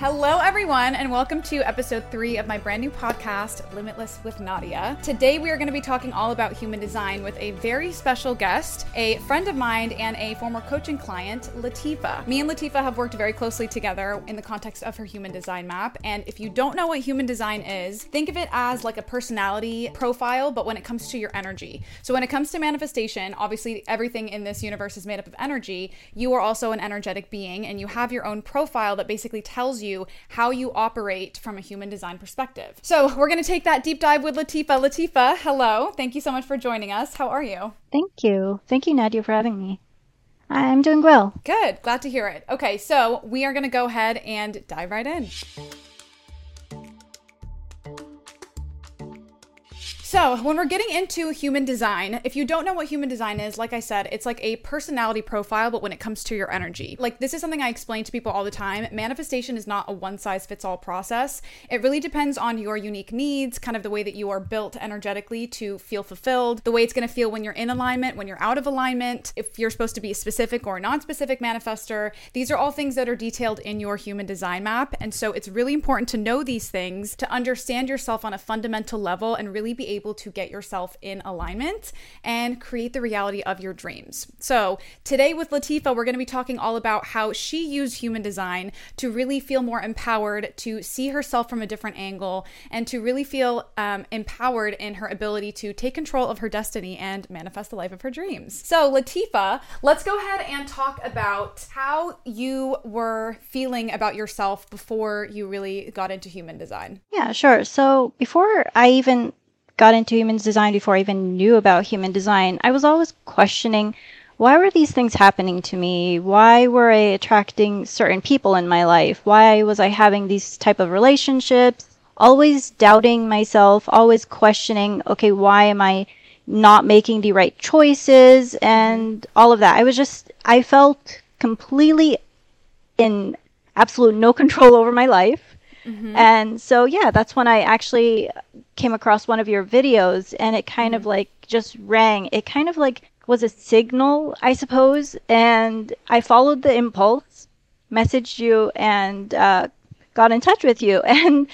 Hello, everyone, and welcome to episode three of my brand new podcast, Limitless with Nadia. Today, we are going to be talking all about human design with a very special guest, a friend of mine and a former coaching client, Lateefah. Me and Lateefah have worked very closely together in the context of her human design map. And if you don't know what human design is, think of it as like a personality profile, but when it comes to your energy. So, when it comes to manifestation, obviously, everything in this universe is made up of energy. You are also an energetic being, and you have your own profile that basically tells you you how you operate from a human design perspective. So, we're going to take that deep dive with Lateefah. Lateefah, hello. Thank you so much for joining us. How are you? Thank you. Thank you, Nadia, for having me. I'm doing well. Good. Glad to hear it. Okay, so we are going to go ahead and dive right in. So, when we're getting into human design, if you don't know what human design is, like I said, it's like a personality profile, but when it comes to your energy. Like, this is something I explain to people all the time. Manifestation is not a one size fits all process. It really depends on your unique needs, kind of the way that you are built energetically to feel fulfilled, the way it's going to feel when you're in alignment, when you're out of alignment, if you're supposed to be a specific or non specific manifester. These are all things that are detailed in your human design map. And so, it's really important to know these things to understand yourself on a fundamental level and really be able able to get yourself in alignment and create the reality of your dreams. So, today with Lateefah, we're going to be talking all about how she used human design to really feel more empowered, to see herself from a different angle, and to really feel um, empowered in her ability to take control of her destiny and manifest the life of her dreams. So, Lateefah, let's go ahead and talk about how you were feeling about yourself before you really got into human design. Yeah, sure. So, before I even got into human design, before I even knew about human design, I was always questioning why were these things happening to me? Why were I attracting certain people in my life? Why was I having these type of relationships? Always doubting myself, always questioning, okay, why am I not making the right choices and all of that. I was just I felt completely in absolute no control over my life. Mm-hmm. And so, yeah, that's when I actually came across one of your videos and it kind mm-hmm. of like just rang. It kind of like was a signal, I suppose. And I followed the impulse, messaged you, and uh, got in touch with you. And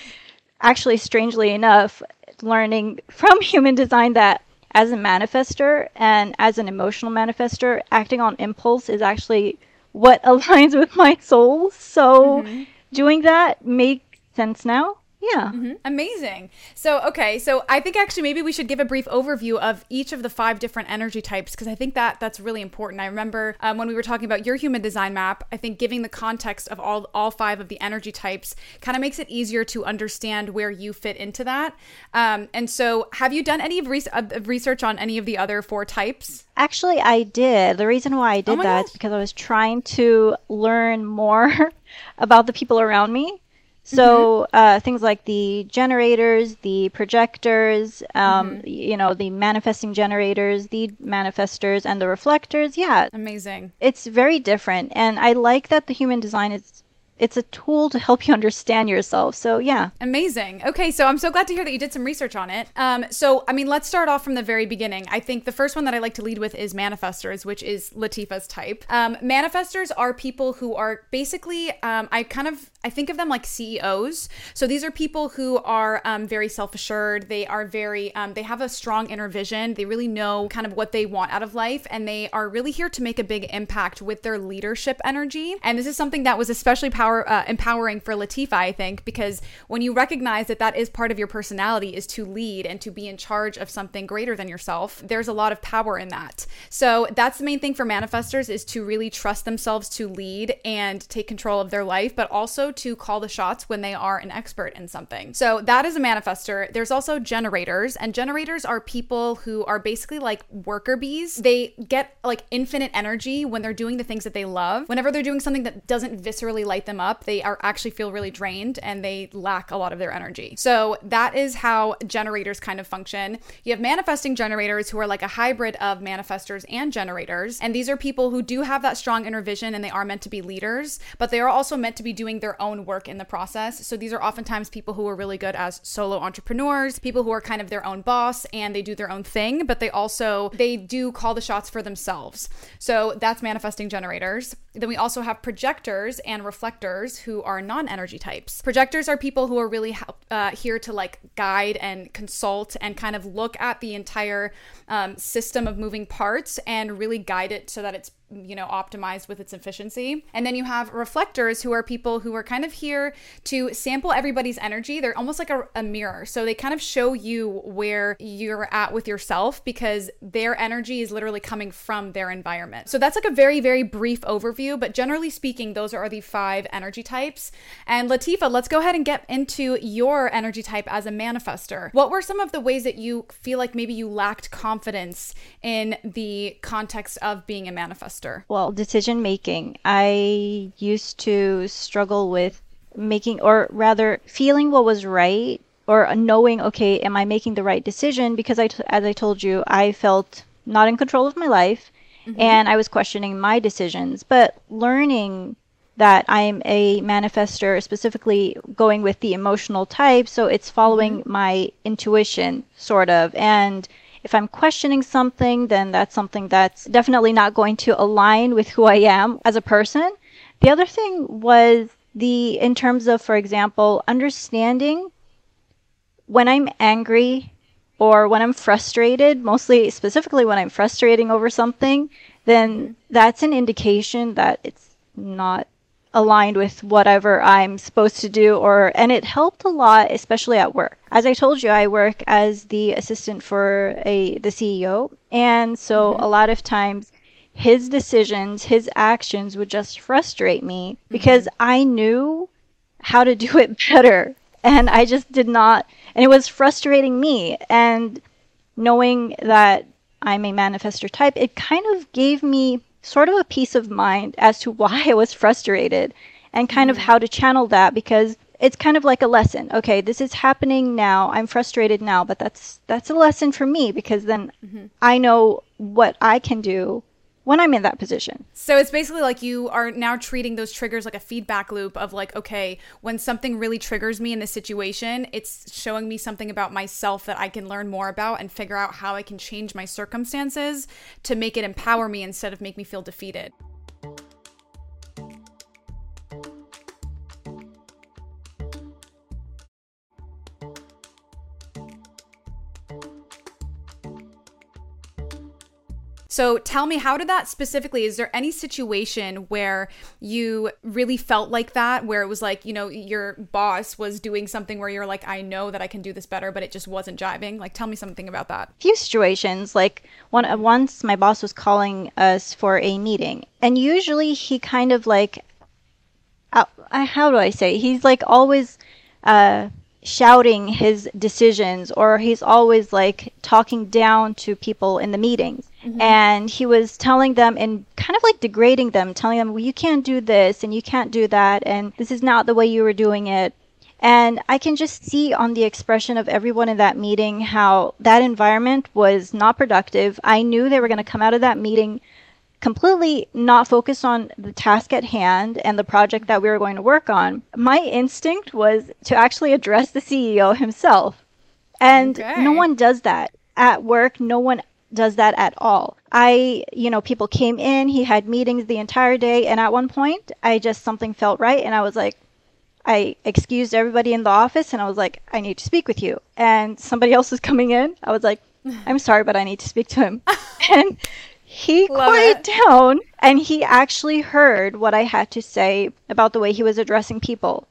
actually, strangely enough, learning from human design that as a manifester and as an emotional manifester, acting on impulse is actually what aligns with my soul. So mm-hmm. doing that made sense now. Yeah. Mm-hmm. Amazing. So, okay. So, I think actually maybe we should give a brief overview of each of the five different energy types because I think that that's really important. I remember um, when we were talking about your human design map, I think giving the context of all all five of the energy types kind of makes it easier to understand where you fit into that. Um, and so, have you done any of, re- of research on any of the other four types? Actually, I did. The reason why I did oh that gosh. is because I was trying to learn more about the people around me. So mm-hmm. uh, things like the generators, the projectors, um, mm-hmm. you know, the manifesting generators, the manifestors, and the reflectors. Yeah, amazing. It's very different, and I like that the human design is it's a tool to help you understand yourself. So yeah. Amazing. Okay, so I'm so glad to hear that you did some research on it. Um, so I mean, let's start off from the very beginning. I think the first one that I like to lead with is manifestors, which is Lateefah's type. Um, manifestors are people who are basically, um, I kind of, I think of them like CEOs. So these are people who are um, very self-assured. They are very, um, they have a strong inner vision. They really know kind of what they want out of life, and they are really here to make a big impact with their leadership energy. And this is something that was especially empower, uh, empowering for Lateefah, I think, because when you recognize that that is part of your personality is to lead and to be in charge of something greater than yourself, there's a lot of power in that. So that's the main thing for manifestors is to really trust themselves to lead and take control of their life, but also to call the shots when they are an expert in something. So that is a manifestor. There's also generators, and generators are people who are basically like worker bees. They get like infinite energy when they're doing the things that they love. Whenever they're doing something that doesn't viscerally light them them up, they are actually feel really drained and they lack a lot of their energy. So that is how generators kind of function. You have manifesting generators who are like a hybrid of manifestors and generators. And these are people who do have that strong inner vision and they are meant to be leaders, but they are also meant to be doing their own work in the process. So these are oftentimes people who are really good as solo entrepreneurs, people who are kind of their own boss and they do their own thing, but they also they do call the shots for themselves. So that's manifesting generators. Then we also have projectors and reflectors who are non-energy types. Projectors are people who are really uh, here to like guide and consult and kind of look at the entire um, system of moving parts and really guide it so that it's you know optimized with its efficiency. And then you have reflectors who are people who are kind of here to sample everybody's energy. They're almost like a, a, mirror. So they kind of show you where you're at with yourself because their energy is literally coming from their environment. So that's like a very very brief overview but generally speaking those are the five energy types. And lateefah let's go ahead and get into your energy type as a manifester. What were some of the ways that you feel like maybe you lacked confidence in the context of being a manifester well, decision making. I used to struggle with making, or rather, feeling what was right or knowing, okay, am I making the right decision? Because I, as I told you, I felt not in control of my life mm-hmm. and I was questioning my decisions. But learning that I'm a manifester, specifically going with the emotional type, so it's following mm-hmm. my intuition, sort of. And if I'm questioning something, then that's something that's definitely not going to align with who I am as a person. The other thing was the, in terms of, for example, understanding when I'm angry or when I'm frustrated, mostly specifically when I'm frustrating over something, then that's an indication that it's not aligned with whatever I'm supposed to do or and it helped a lot especially at work. As I told you I work as the assistant for a the CEO and so mm-hmm. a lot of times his decisions, his actions would just frustrate me mm-hmm. because I knew how to do it better and I just did not and it was frustrating me and knowing that I'm a manifester type it kind of gave me sort of a peace of mind as to why I was frustrated and kind mm-hmm. of how to channel that because it's kind of like a lesson. Okay, this is happening now. I'm frustrated now, but that's that's a lesson for me because then mm-hmm. I know what I can do when I'm in that position. So it's basically like you are now treating those triggers like a feedback loop of like, okay, when something really triggers me in this situation, it's showing me something about myself that I can learn more about and figure out how I can change my circumstances to make it empower me instead of make me feel defeated. So tell me, how did that specifically? Is there any situation where you really felt like that, where it was like, you know, your boss was doing something where you're like, I know that I can do this better, but it just wasn't jiving? Like, tell me something about that. A Few situations. Like, one uh, once my boss was calling us for a meeting, and usually he kind of like, uh, how do I say? He's like always. Uh, shouting his decisions or he's always like talking down to people in the meetings mm-hmm. and he was telling them and kind of like degrading them telling them well you can't do this and you can't do that and this is not the way you were doing it and I can just see on the expression of everyone in that meeting how that environment was not productive. I knew they were going to come out of that meeting completely not focused on the task at hand and the project that we were going to work on, my instinct was to actually address the CEO himself. And okay. no one does that at work. No one does that at all. I, you know, people came in, he had meetings the entire day, and at one point, I just something felt right, and I was like, I excused everybody in the office, and I was like, I need to speak with you. And somebody else was coming in. I was like, I'm sorry, but I need to speak to him. and he Love quieted down and he actually heard what I had to say about the way he was addressing people.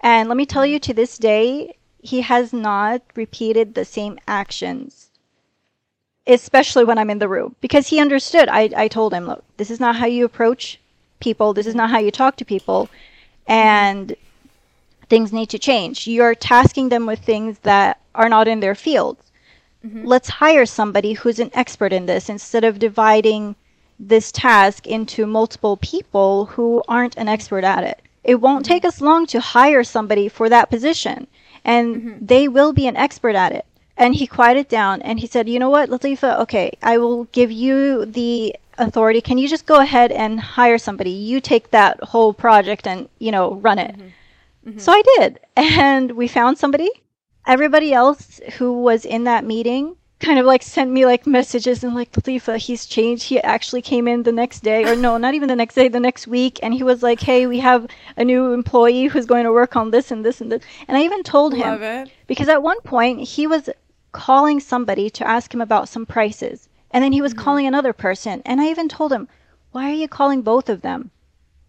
And let me tell mm-hmm. you, to this day, he has not repeated the same actions, especially when I'm in the room, because he understood. I, I told him, look, this is not how you approach people, this is not how you talk to people, and things need to change. You're tasking them with things that are not in their fields. Mm-hmm. Let's hire somebody who's an expert in this instead of dividing this task into multiple people who aren't an expert at it. It won't mm-hmm. take us long to hire somebody for that position, and mm-hmm. they will be an expert at it. And he quieted down and he said, You know what, Lateefah, okay, I will give you the authority. Can you just go ahead and hire somebody? You take that whole project and, you know, run it. Mm-hmm. Mm-hmm. So I did. And we found somebody. Everybody else who was in that meeting kind of like sent me like messages and like Lateefah, he's changed. He actually came in the next day, or no, not even the next day, the next week, and he was like, "Hey, we have a new employee who's going to work on this and this and this." And I even told Love him it. because at one point he was calling somebody to ask him about some prices, and then he was mm-hmm. calling another person, and I even told him, "Why are you calling both of them?"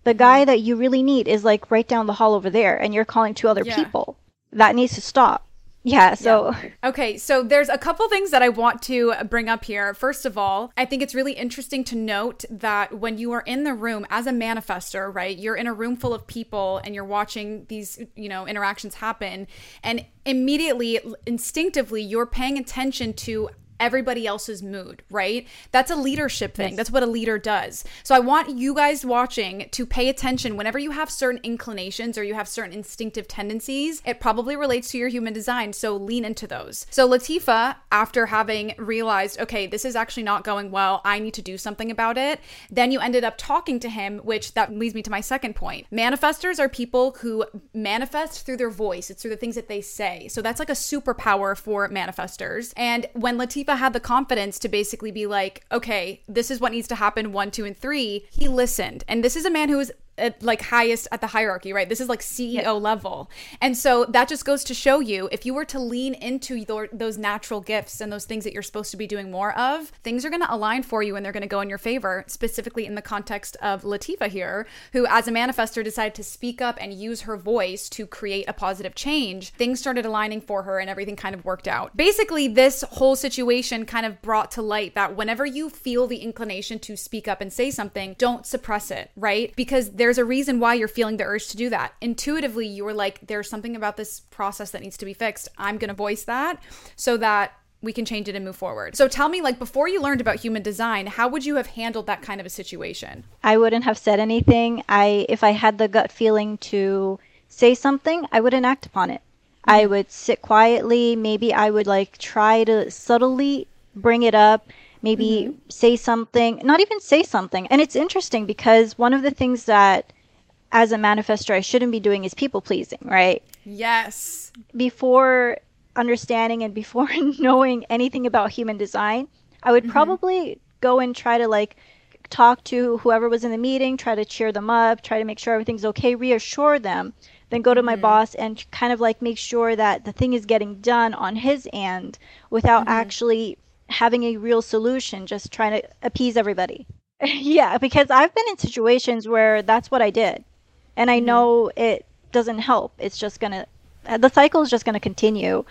The guy mm-hmm. that you really need is like right down the hall over there, and you're calling two other Yeah. people. That needs to stop. Yeah, so Okay, so there's a couple things that I want to bring up here. First of all, I think it's really interesting to note that when you are in the room as a manifester, right? You're in a room full of people and you're watching these, you know, interactions happen and immediately instinctively you're paying attention to everybody else's mood, right? That's a leadership thing. That's what a leader does. So I want you guys watching to pay attention whenever you have certain inclinations or you have certain instinctive tendencies. It probably relates to your human design, so lean into those. So Lateefah, after having realized, okay, this is actually not going well, I need to do something about it, then you ended up talking to him, which that leads me to my second point. Manifestors are people who manifest through their voice. It's through the things that they say. So that's like a superpower for manifestors. And when Lateefah had the confidence to basically be like, okay, this is what needs to happen one, two, and three, he listened. And this is a man who is at like highest at the hierarchy, right? This is like CEO level. And so that just goes to show you if you were to lean into your, those natural gifts and those things that you're supposed to be doing more of, things are going to align for you and they're going to go in your favor, specifically in the context of Lateefah here, who as a manifestor decided to speak up and use her voice to create a positive change. Things started aligning for her and everything kind of worked out. Basically, this whole situation kind of brought to light that whenever you feel the inclination to speak up and say something, don't suppress it, right? Because there's a reason why you're feeling the urge to do that. Intuitively, you were like, there's something about this process that needs to be fixed. I'm going to voice that so that we can change it and move forward. So tell me, like, before you learned about human design, how would you have handled that kind of a situation? I wouldn't have said anything. I if I had the gut feeling to say something, I wouldn't act upon it. I mm-hmm. would sit quietly, maybe I would like try to subtly bring it up, maybe mm-hmm. say something, not even say something. And it's interesting because one of the things that as a manifestor I shouldn't be doing is people pleasing, right? Yes. before understanding and before knowing anything about human design, I would mm-hmm. probably go and try to like talk to whoever was in the meeting, try to cheer them up, try to make sure everything's okay, reassure them, then go to my mm-hmm. boss and kind of like make sure that the thing is getting done on his end without actually having a real solution, just trying to appease everybody. yeah, because I've been in situations where that's what I did. And I mm-hmm. know it doesn't help. It's just going to uh, the cycle is just going to continue.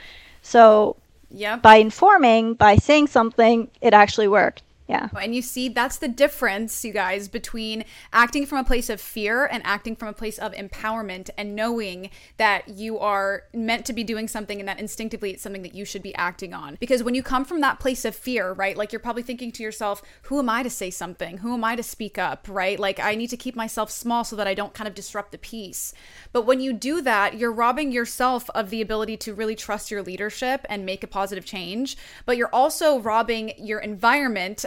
So Yep. by informing, by saying something, it actually worked. Yeah. And you see, that's the difference, you guys, between acting from a place of fear and acting from a place of empowerment and knowing that you are meant to be doing something and that instinctively it's something that you should be acting on. Because when you come from that place of fear, right, like you're probably thinking to yourself, who am I to say something? Who am I to speak up, right? Like I need to keep myself small so that I don't kind of disrupt the peace. But when you do that, you're robbing yourself of the ability to really trust your leadership and make a positive change. But you're also robbing your environment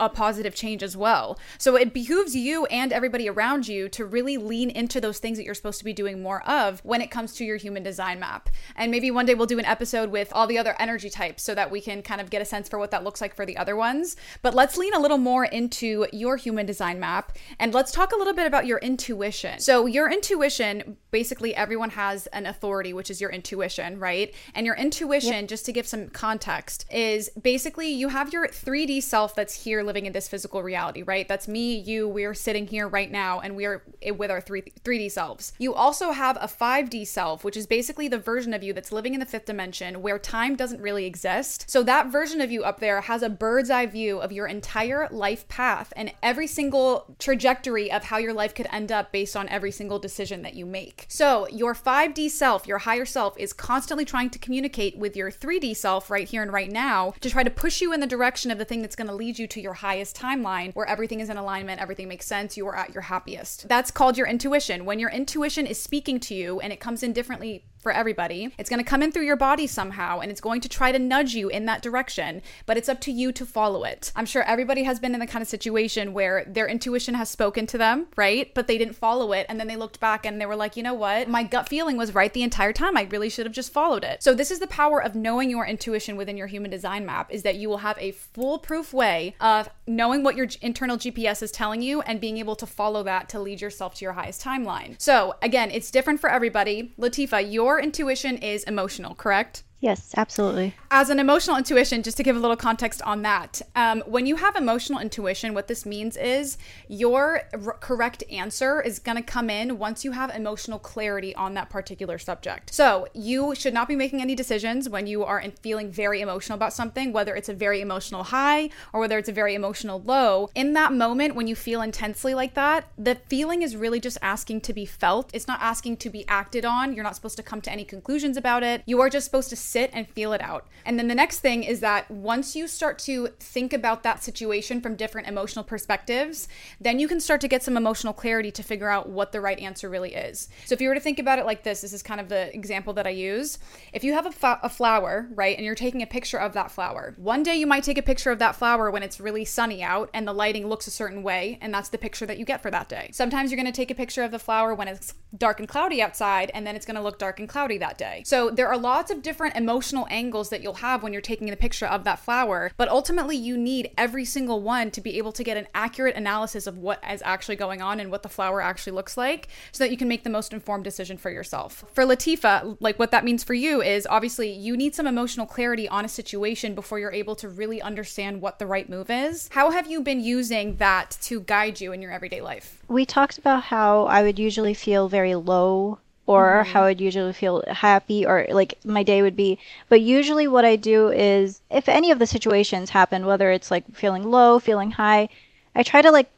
a positive change as well. So it behooves you and everybody around you to really lean into those things that you're supposed to be doing more of when it comes to your human design map. And maybe one day we'll do an episode with all the other energy types so that we can kind of get a sense for what that looks like for the other ones. But let's lean a little more into your human design map and let's talk a little bit about your intuition. So, your intuition basically, everyone has an authority, which is your intuition, right? And your intuition, just to give some context, is basically you have your 3D self that's here living in this physical reality, right? That's me, you, we're sitting here right now, and we are with our 3, 3D selves. You also have a 5D self, which is basically the version of you that's living in the fifth dimension where time doesn't really exist. So that version of you up there has a bird's eye view of your entire life path and every single trajectory of how your life could end up based on every single decision that you make. So your 5D self, your higher self, is constantly trying to communicate with your 3D self right here and right now to try to push you in the direction of the thing that's going to lead you to your highest timeline where everything is in alignment, everything makes sense, you are at your happiest. That's called your intuition. When your intuition is speaking to you and it comes in differently for everybody. It's going to come in through your body somehow and it's going to try to nudge you in that direction, but it's up to you to follow it. I'm sure everybody has been in the kind of situation where their intuition has spoken to them, right? But they didn't follow it and then they looked back and they were like, "You know what? My gut feeling was right the entire time. I really should have just followed it." So this is the power of knowing your intuition within your human design map is that you will have a foolproof way of knowing what your internal GPS is telling you and being able to follow that to lead yourself to your highest timeline. So, again, it's different for everybody. Lateefah, your intuition is emotional, correct? Yes, absolutely. As an emotional intuition, just to give a little context on that, um, when you have emotional intuition, what this means is your r- correct answer is going to come in once you have emotional clarity on that particular subject. So you should not be making any decisions when you are feeling very emotional about something, whether it's a very emotional high or whether it's a very emotional low. In that moment, when you feel intensely like that, the feeling is really just asking to be felt. It's not asking to be acted on. You're not supposed to come to any conclusions about it. You are just supposed to sit and feel it out. And then the next thing is that once you start to think about that situation from different emotional perspectives, then you can start to get some emotional clarity to figure out what the right answer really is. So if you were to think about it like this, this is kind of the example that I use. If you have a, flower, right, and you're taking a picture of that flower, one day you might take a picture of that flower when it's really sunny out and the lighting looks a certain way, and that's the picture that you get for that day. Sometimes you're going to take a picture of the flower when it's dark and cloudy outside, and then it's going to look dark and cloudy that day. So there are lots of different emotional angles that you'll have when you're taking a picture of that flower, but ultimately you need every single one to be able to get an accurate analysis of what is actually going on and what the flower actually looks like so that you can make the most informed decision for yourself. For Lateefah, like what that means for you is obviously you need some emotional clarity on a situation before you're able to really understand what the right move is. How have you been using that to guide you in your everyday life? We talked about how I would usually feel very low or mm-hmm. how I'd usually feel happy or like my day would be. But usually what I do is if any of the situations happen, whether it's like feeling low, feeling high, I try to like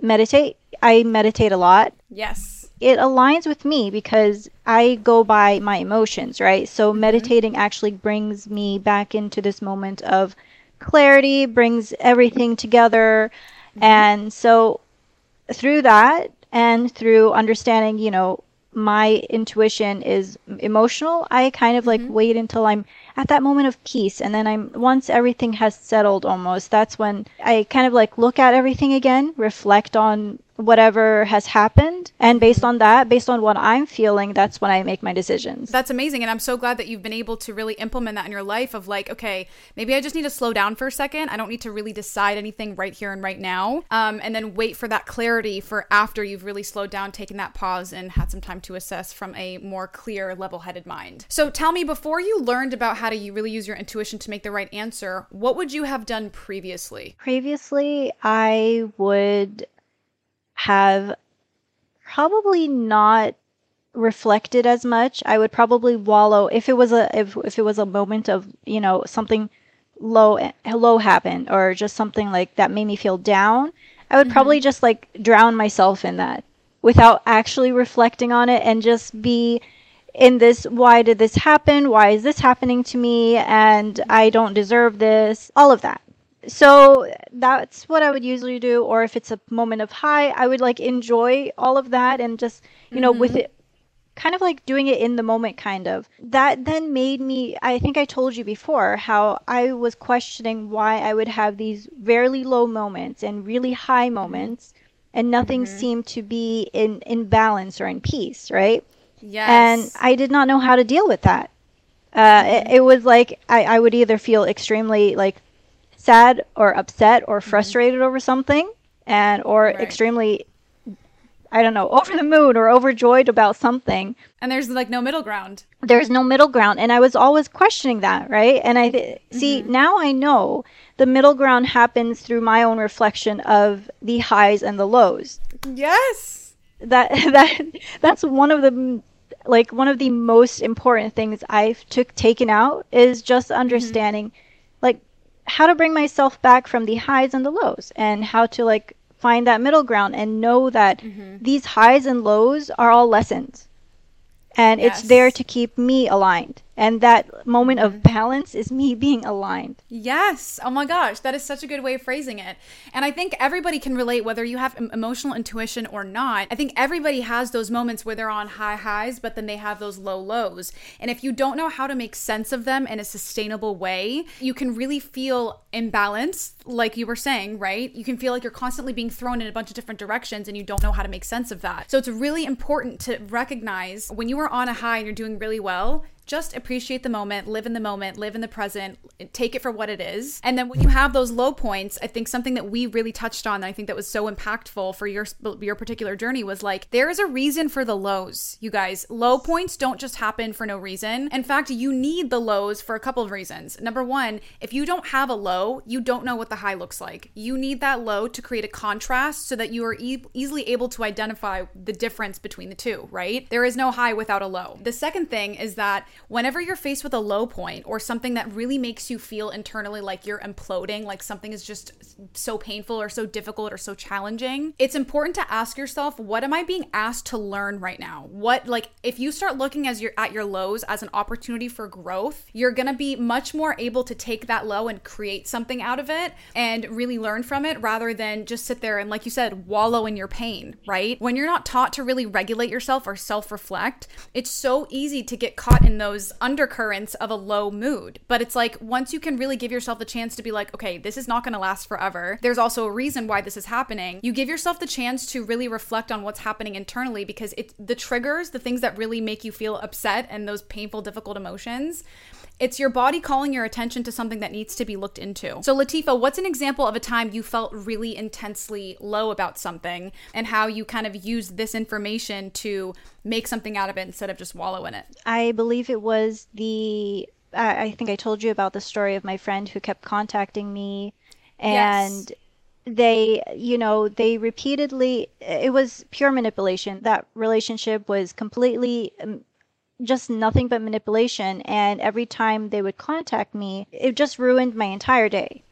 meditate. I meditate a lot. Yes. It aligns with me because I go by my emotions, right? So mm-hmm. meditating actually brings me back into this moment of clarity, brings everything together. Mm-hmm. And so through that and through understanding, you know, my intuition is emotional, I kind of like mm-hmm. wait until I'm at that moment of peace. And then I'm, once everything has settled almost, that's when I kind of like look at everything again, reflect on whatever has happened. And based on that, based on what I'm feeling, that's when I make my decisions. That's amazing. And I'm so glad that you've been able to really implement that in your life of like, okay, maybe I just need to slow down for a second. I don't need to really decide anything right here and right now. Um, and then wait for that clarity for after you've really slowed down, taken that pause, and had some time to assess from a more clear, level headed mind. So tell me, before you learned about how to you really use your intuition to make the right answer, what would you have done previously? Previously, I would have probably not reflected as much. I would probably wallow if it was a if if it was a moment of, you know, something low low happened or just something like that made me feel down. I would mm-hmm. probably just like drown myself in that without actually reflecting on it and just be in this why did this happen? Why is this happening to me? And I don't deserve this. All of that so that's what I would usually do. Or if it's a moment of high, I would like enjoy all of that and just, you know, mm-hmm. with it kind of like doing it in the moment, kind of. That then made me, I think I told you before, how I was questioning why I would have these very low moments and really high mm-hmm. moments, and nothing mm-hmm. seemed to be in, in balance or in peace, right? Yes. And I did not know how to deal with that. Uh, it, it was like I, I would either feel extremely like sad or upset or mm-hmm. frustrated mm-hmm. over something and or right. extremely I don't know, over the moon or overjoyed about something. And there's like no middle ground. There's no middle ground. And I was always questioning that, right? And I th- mm-hmm. see now I know the middle ground happens through my own reflection of the highs and the lows. Yes. That that that's one of the like one of the most important things I've took taken out is just mm-hmm. understanding mm-hmm. How to bring myself back from the highs and the lows and how to like find that middle ground and know that mm-hmm. these highs and lows are all lessons and yes. it's there to keep me aligned And that moment of mm-hmm. balance is me being aligned. Yes. Oh my gosh. That is such a good way of phrasing it. And I think everybody can relate, whether you have emotional intuition or not. I think everybody has those moments where they're on high highs, but then they have those low lows. And if you don't know how to make sense of them in a sustainable way, you can really feel imbalanced, like you were saying, right? You can feel like you're constantly being thrown in a bunch of different directions and you don't know how to make sense of that. So it's really important to recognize when you are on a high and you're doing really well, just appreciate the moment, live in the moment, live in the present, take it for what it is. And then when you have those low points, I think something that we really touched on, that I think that was so impactful for your your particular journey was like there is a reason for the lows, you guys. Low points don't just happen for no reason. In fact, you need the lows for a couple of reasons. Number 1, if you don't have a low, you don't know what the high looks like. You need that low to create a contrast so that you are e- easily able to identify the difference between the two, right? There is no high without a low. The second thing is that whenever you're faced with a low point or something that really makes you feel internally like you're imploding, like something is just so painful or so difficult or so challenging, it's important to ask yourself, what am I being asked to learn right now? What like if you start looking as you're at your lows as an opportunity for growth, you're gonna be much more able to take that low and create something out of it and really learn from it rather than just sit there and like you said, wallow in your pain, right? When you're not taught to really regulate yourself or self-reflect, it's so easy to get caught in those those undercurrents of a low mood. But it's like once you can really give yourself the chance to be like, okay, this is not going to last forever. There's also a reason why this is happening. You give yourself the chance to really reflect on what's happening internally because it's the triggers, the things that really make you feel upset and those painful, difficult emotions it's your body calling your attention to something that needs to be looked into. So, Lateefah, what's an example of a time you felt really intensely low about something and how you kind of used this information to make something out of it instead of just wallow in it? I believe it was the, I think I told you about the story of my friend who kept contacting me and. Yes they you know they repeatedly it was pure manipulation that relationship was completely um, just nothing but manipulation. And every time they would contact me, it just ruined my entire day.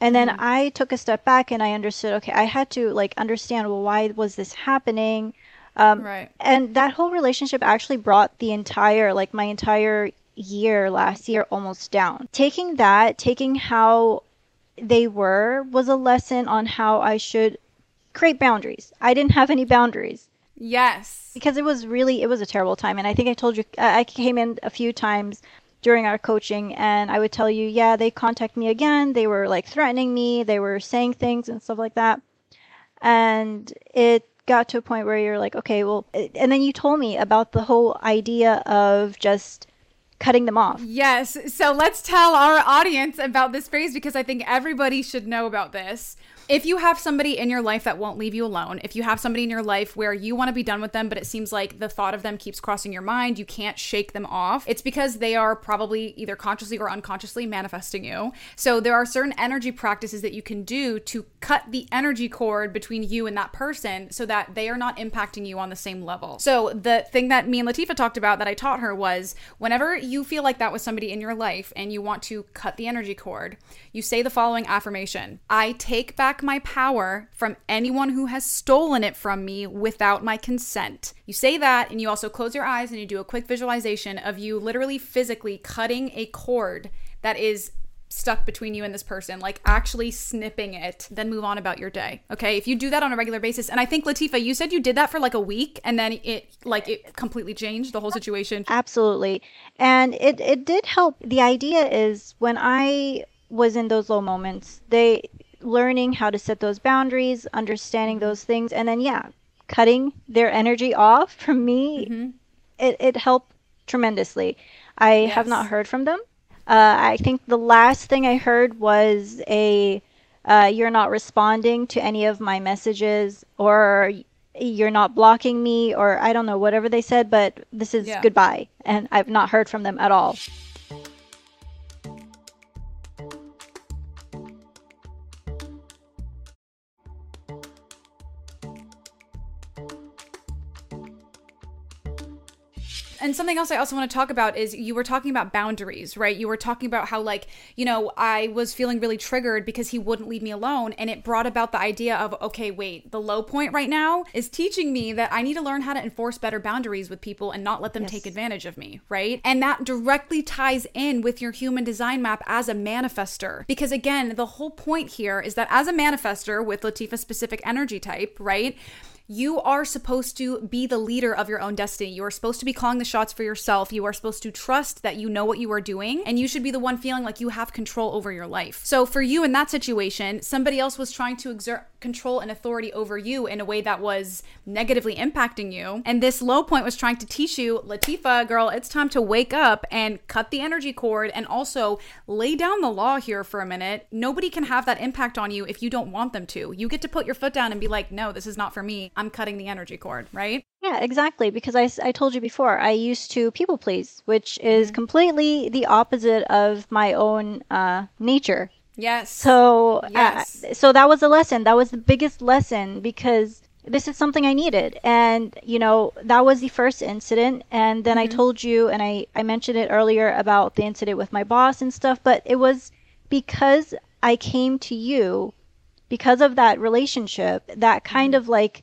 And then mm-hmm. I took a step back and I understood, okay, I had to like understand, well, why was this happening? Um, right. And that whole relationship actually brought the entire, like my entire year last year almost down. Taking that, taking how they were, was a lesson on how I should create boundaries. I didn't have any boundaries. Yes. Because it was really, it was a terrible time. And I think I told you, I came in a few times during our coaching and I would tell you, yeah, they contact me again. They were like threatening me. They were saying things and stuff like that. And it got to a point where you're like, okay, well, eh, and then you told me about the whole idea of just cutting them off. Yes. So let's tell our audience about this phrase because I think everybody should know about this if you have somebody in your life that won't leave you alone, if you have somebody in your life where you want to be done with them, but it seems like the thought of them keeps crossing your mind, you can't shake them off, it's because they are probably either consciously or unconsciously manifesting you. So there are certain energy practices that you can do to cut the energy cord between you and that person so that they are not impacting you on the same level. So the thing that me and Lateefah talked about that I taught her was whenever you feel like that was somebody in your life and you want to cut the energy cord, you say the following affirmation I take back back my power from anyone who has stolen it from me without my consent. You say that, and you also close your eyes and you do a quick visualization of you literally physically cutting a cord that is stuck between you and this person, like actually snipping it, then move on about your day. Okay. If you do that on a regular basis, and I think Lateefah, you said you did that for like a week and then it like it completely changed the whole situation. Absolutely. And it, it did help. The idea is when I was in those low moments, they learning how to set those boundaries, understanding those things, and then yeah, cutting their energy off from me, mm-hmm. it, it helped tremendously. I yes. have not heard from them. Uh, I think the last thing I heard was a uh, you're not responding to any of my messages or you're not blocking me or I don't know whatever they said, but this is yeah. goodbye, and I've not heard from them at all. And something else I also want to talk about is you were talking about boundaries, right? You were talking about how, like, you know, I was feeling really triggered because he wouldn't leave me alone. And it brought about the idea of, okay, wait, the low point right now is teaching me that I need to learn how to enforce better boundaries with people and not let them yes. take advantage of me, right? And that directly ties in with your human design map as a manifester. Because again, the whole point here is that as a manifester with Lateefah specific energy type, right? You are supposed to be the leader of your own destiny. You are supposed to be calling the shots for yourself. You are supposed to trust that you know what you are doing, and you should be the one feeling like you have control over your life. So, for you in that situation, somebody else was trying to exert control and authority over you in a way that was negatively impacting you. And this low point was trying to teach you, Lateefah, girl, it's time to wake up and cut the energy cord and also lay down the law here for a minute. Nobody can have that impact on you if you don't want them to. You get to put your foot down and be like, no, this is not for me. I'm cutting the energy cord, right? Yeah, exactly. Because I, I told you before, I used to people please, which is mm-hmm. completely the opposite of my own uh, nature. Yes. So, yes. Uh, so that was a lesson. That was the biggest lesson because this is something I needed. And, you know, that was the first incident. And then mm-hmm. I told you, and I, I mentioned it earlier about the incident with my boss and stuff, but it was because I came to you because of that relationship that kind mm-hmm. of like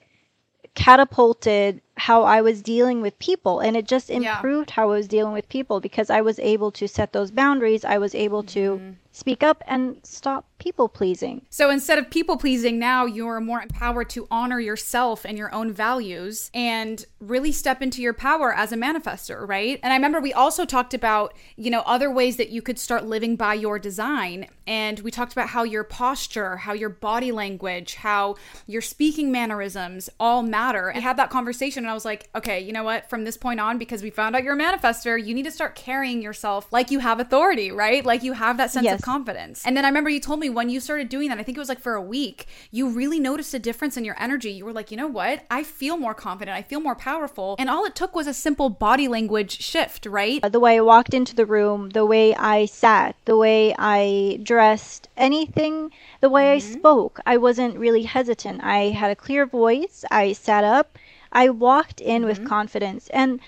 catapulted how I was dealing with people and it just improved yeah. how I was dealing with people because I was able to set those boundaries. I was able to mm-hmm. Speak up and stop people pleasing. So instead of people pleasing, now you're more empowered to honor yourself and your own values and really step into your power as a manifester, right? And I remember we also talked about, you know, other ways that you could start living by your design. And we talked about how your posture, how your body language, how your speaking mannerisms all matter. And I had that conversation and I was like, okay, you know what? From this point on, because we found out you're a manifester, you need to start carrying yourself like you have authority, right? Like you have that sense yes. of confidence. And then I remember you told me when you started doing that, I think it was like for a week, you really noticed a difference in your energy. You were like, you know what? I feel more confident. I feel more powerful. And all it took was a simple body language shift, right? The way I walked into the room, the way I sat, the way I dressed, anything, the way mm-hmm. I spoke. I wasn't really hesitant. I had a clear voice. I sat up. I walked in mm-hmm. with confidence. And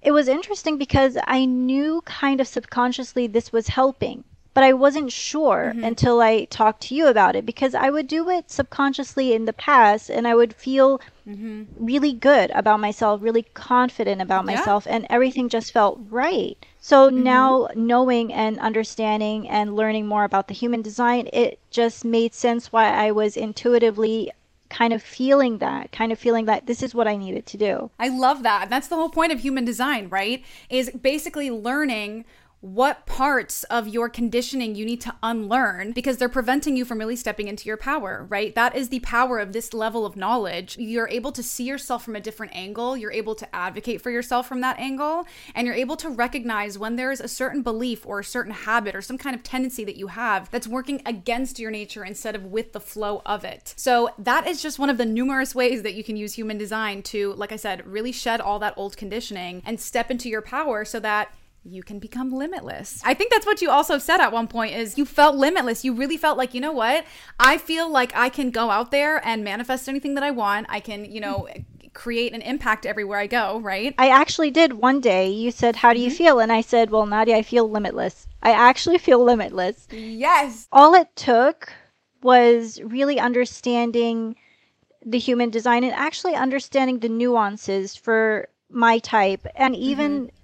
it was interesting because I knew kind of subconsciously this was helping but I wasn't sure mm-hmm. until I talked to you about it because I would do it subconsciously in the past and I would feel mm-hmm. really good about myself, really confident about yeah. myself, and everything just felt right. So mm-hmm. now, knowing and understanding and learning more about the human design, it just made sense why I was intuitively kind of feeling that, kind of feeling that this is what I needed to do. I love that. That's the whole point of human design, right? Is basically learning what parts of your conditioning you need to unlearn because they're preventing you from really stepping into your power, right? That is the power of this level of knowledge. You're able to see yourself from a different angle, you're able to advocate for yourself from that angle, and you're able to recognize when there's a certain belief or a certain habit or some kind of tendency that you have that's working against your nature instead of with the flow of it. So, that is just one of the numerous ways that you can use human design to, like I said, really shed all that old conditioning and step into your power so that you can become limitless. I think that's what you also said at one point is you felt limitless. You really felt like, you know what? I feel like I can go out there and manifest anything that I want. I can, you know, create an impact everywhere I go, right? I actually did one day. You said, "How do you mm-hmm. feel?" and I said, "Well, Nadia, I feel limitless." I actually feel limitless. Yes. All it took was really understanding the human design and actually understanding the nuances for my type and even mm-hmm.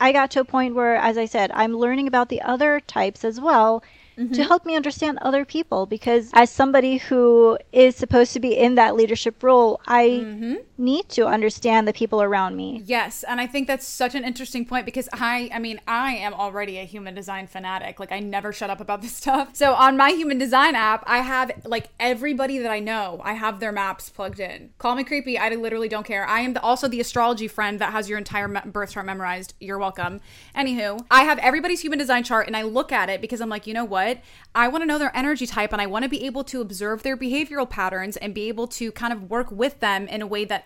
I got to a point where as I said I'm learning about the other types as well mm-hmm. to help me understand other people because as somebody who is supposed to be in that leadership role, I mm-hmm. Need to understand the people around me. Yes, and I think that's such an interesting point because I I mean, I am already a human design fanatic. Like I never shut up about this stuff. So on my human design app, I have like everybody that I know, I have their maps plugged in. Call me creepy, I literally don't care. I am the, also the astrology friend that has your entire me- birth chart memorized. You're welcome. Anywho, I have everybody's human design chart and I look at it because I'm like, you know what? what? I want to know their energy type and I want to be able to observe their behavioral patterns and be able to kind of work with them in a way that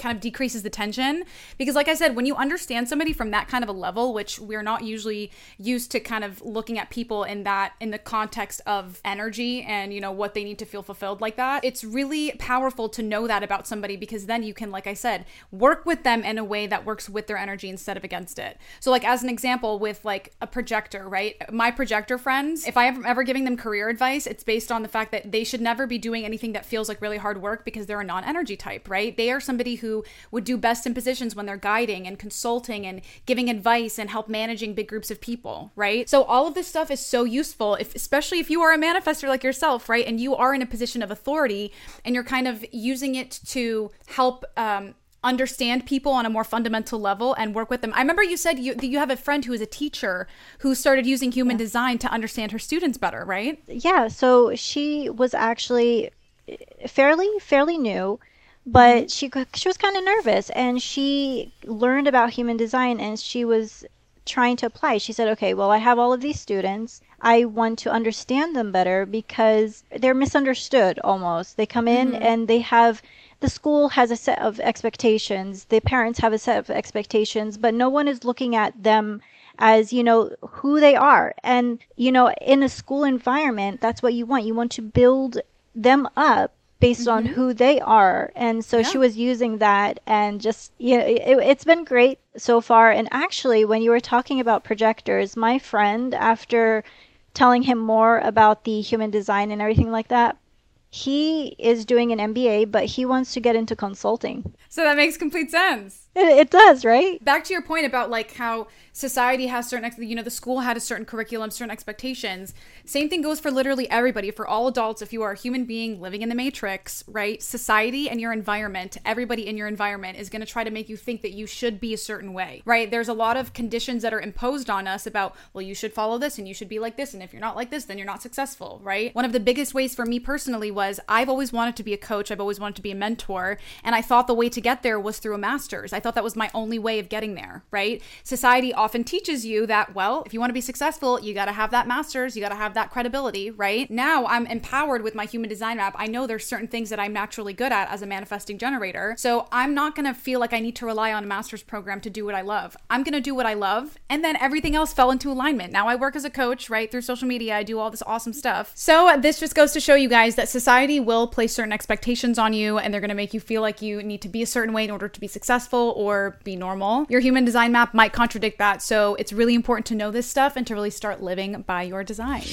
kind of decreases the tension because like I said, when you understand somebody from that kind of a level, which we're not usually used to kind of looking at people in that in the context of energy and you know what they need to feel fulfilled like that, it's really powerful to know that about somebody because then you can like I said, work with them in a way that works with their energy instead of against it. So like as an example with like a projector, right? My projector friends, if I am ever giving them career advice, it's based on the fact that they should never be doing anything that feels like really hard work because they're a non-energy type, right? They are somebody who would do best in positions when they're guiding and consulting and giving advice and help managing big groups of people, right? So all of this stuff is so useful, if, especially if you are a manifester like yourself, right? And you are in a position of authority and you're kind of using it to help um, understand people on a more fundamental level and work with them. I remember you said you you have a friend who is a teacher who started using human yeah. design to understand her students better, right? Yeah, so she was actually fairly fairly new, but she she was kind of nervous and she learned about human design and she was trying to apply. She said, "Okay, well, I have all of these students. I want to understand them better because they're misunderstood almost. They come in mm-hmm. and they have the school has a set of expectations, the parents have a set of expectations, but no one is looking at them as you know who they are and you know in a school environment that's what you want you want to build them up based mm-hmm. on who they are and so yeah. she was using that and just you know it, it's been great so far and actually when you were talking about projectors my friend after telling him more about the human design and everything like that he is doing an MBA, but he wants to get into consulting. So that makes complete sense. It, it does, right? Back to your point about like how society has certain, you know, the school had a certain curriculum, certain expectations. Same thing goes for literally everybody, for all adults. If you are a human being living in the matrix, right? Society and your environment, everybody in your environment is going to try to make you think that you should be a certain way, right? There's a lot of conditions that are imposed on us about, well, you should follow this and you should be like this. And if you're not like this, then you're not successful, right? One of the biggest ways for me personally was I've always wanted to be a coach, I've always wanted to be a mentor. And I thought the way to get there was through a master's. Thought that was my only way of getting there, right? Society often teaches you that, well, if you want to be successful, you got to have that master's, you got to have that credibility, right? Now I'm empowered with my human design map. I know there's certain things that I'm naturally good at as a manifesting generator. So I'm not going to feel like I need to rely on a master's program to do what I love. I'm going to do what I love. And then everything else fell into alignment. Now I work as a coach, right? Through social media, I do all this awesome stuff. So this just goes to show you guys that society will place certain expectations on you and they're going to make you feel like you need to be a certain way in order to be successful or be normal. Your human design map might contradict that. So it's really important to know this stuff and to really start living by your design.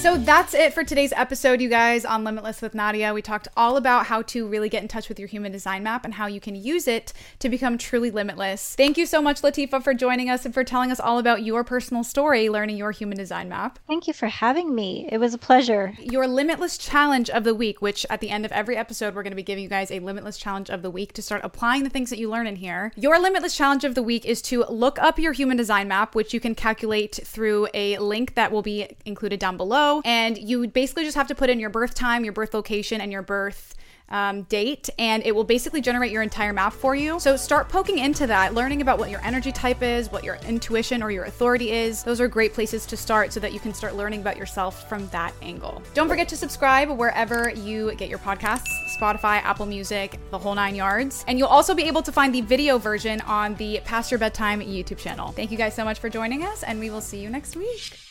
So that's it for today's episode, you guys, on Limitless with Nadia. We talked all about how to really get in touch with your human design map and how you can use it to become truly limitless. Thank you so much, Lateefah, for joining us and for telling us all about your personal story learning your human design map. Thank you for having me. It was a pleasure. Your Limitless Challenge of the Week, which at the end of every episode, we're going to be giving you guys a Limitless Challenge of the Week to start applying the things that you learn in here. Your Limitless Challenge of the Week is to look up your human design map, which you can calculate through a link that will be included down below and you basically just have to put in your birth time, your birth location, and your birth um, date, and it will basically generate your entire map for you. So start poking into that, learning about what your energy type is, what your intuition or your authority is. Those are great places to start so that you can start learning about yourself from that angle. Don't forget to subscribe wherever you get your podcasts Spotify, Apple Music, the whole nine yards. And you'll also be able to find the video version on the Past Your Bedtime YouTube channel. Thank you guys so much for joining us, and we will see you next week.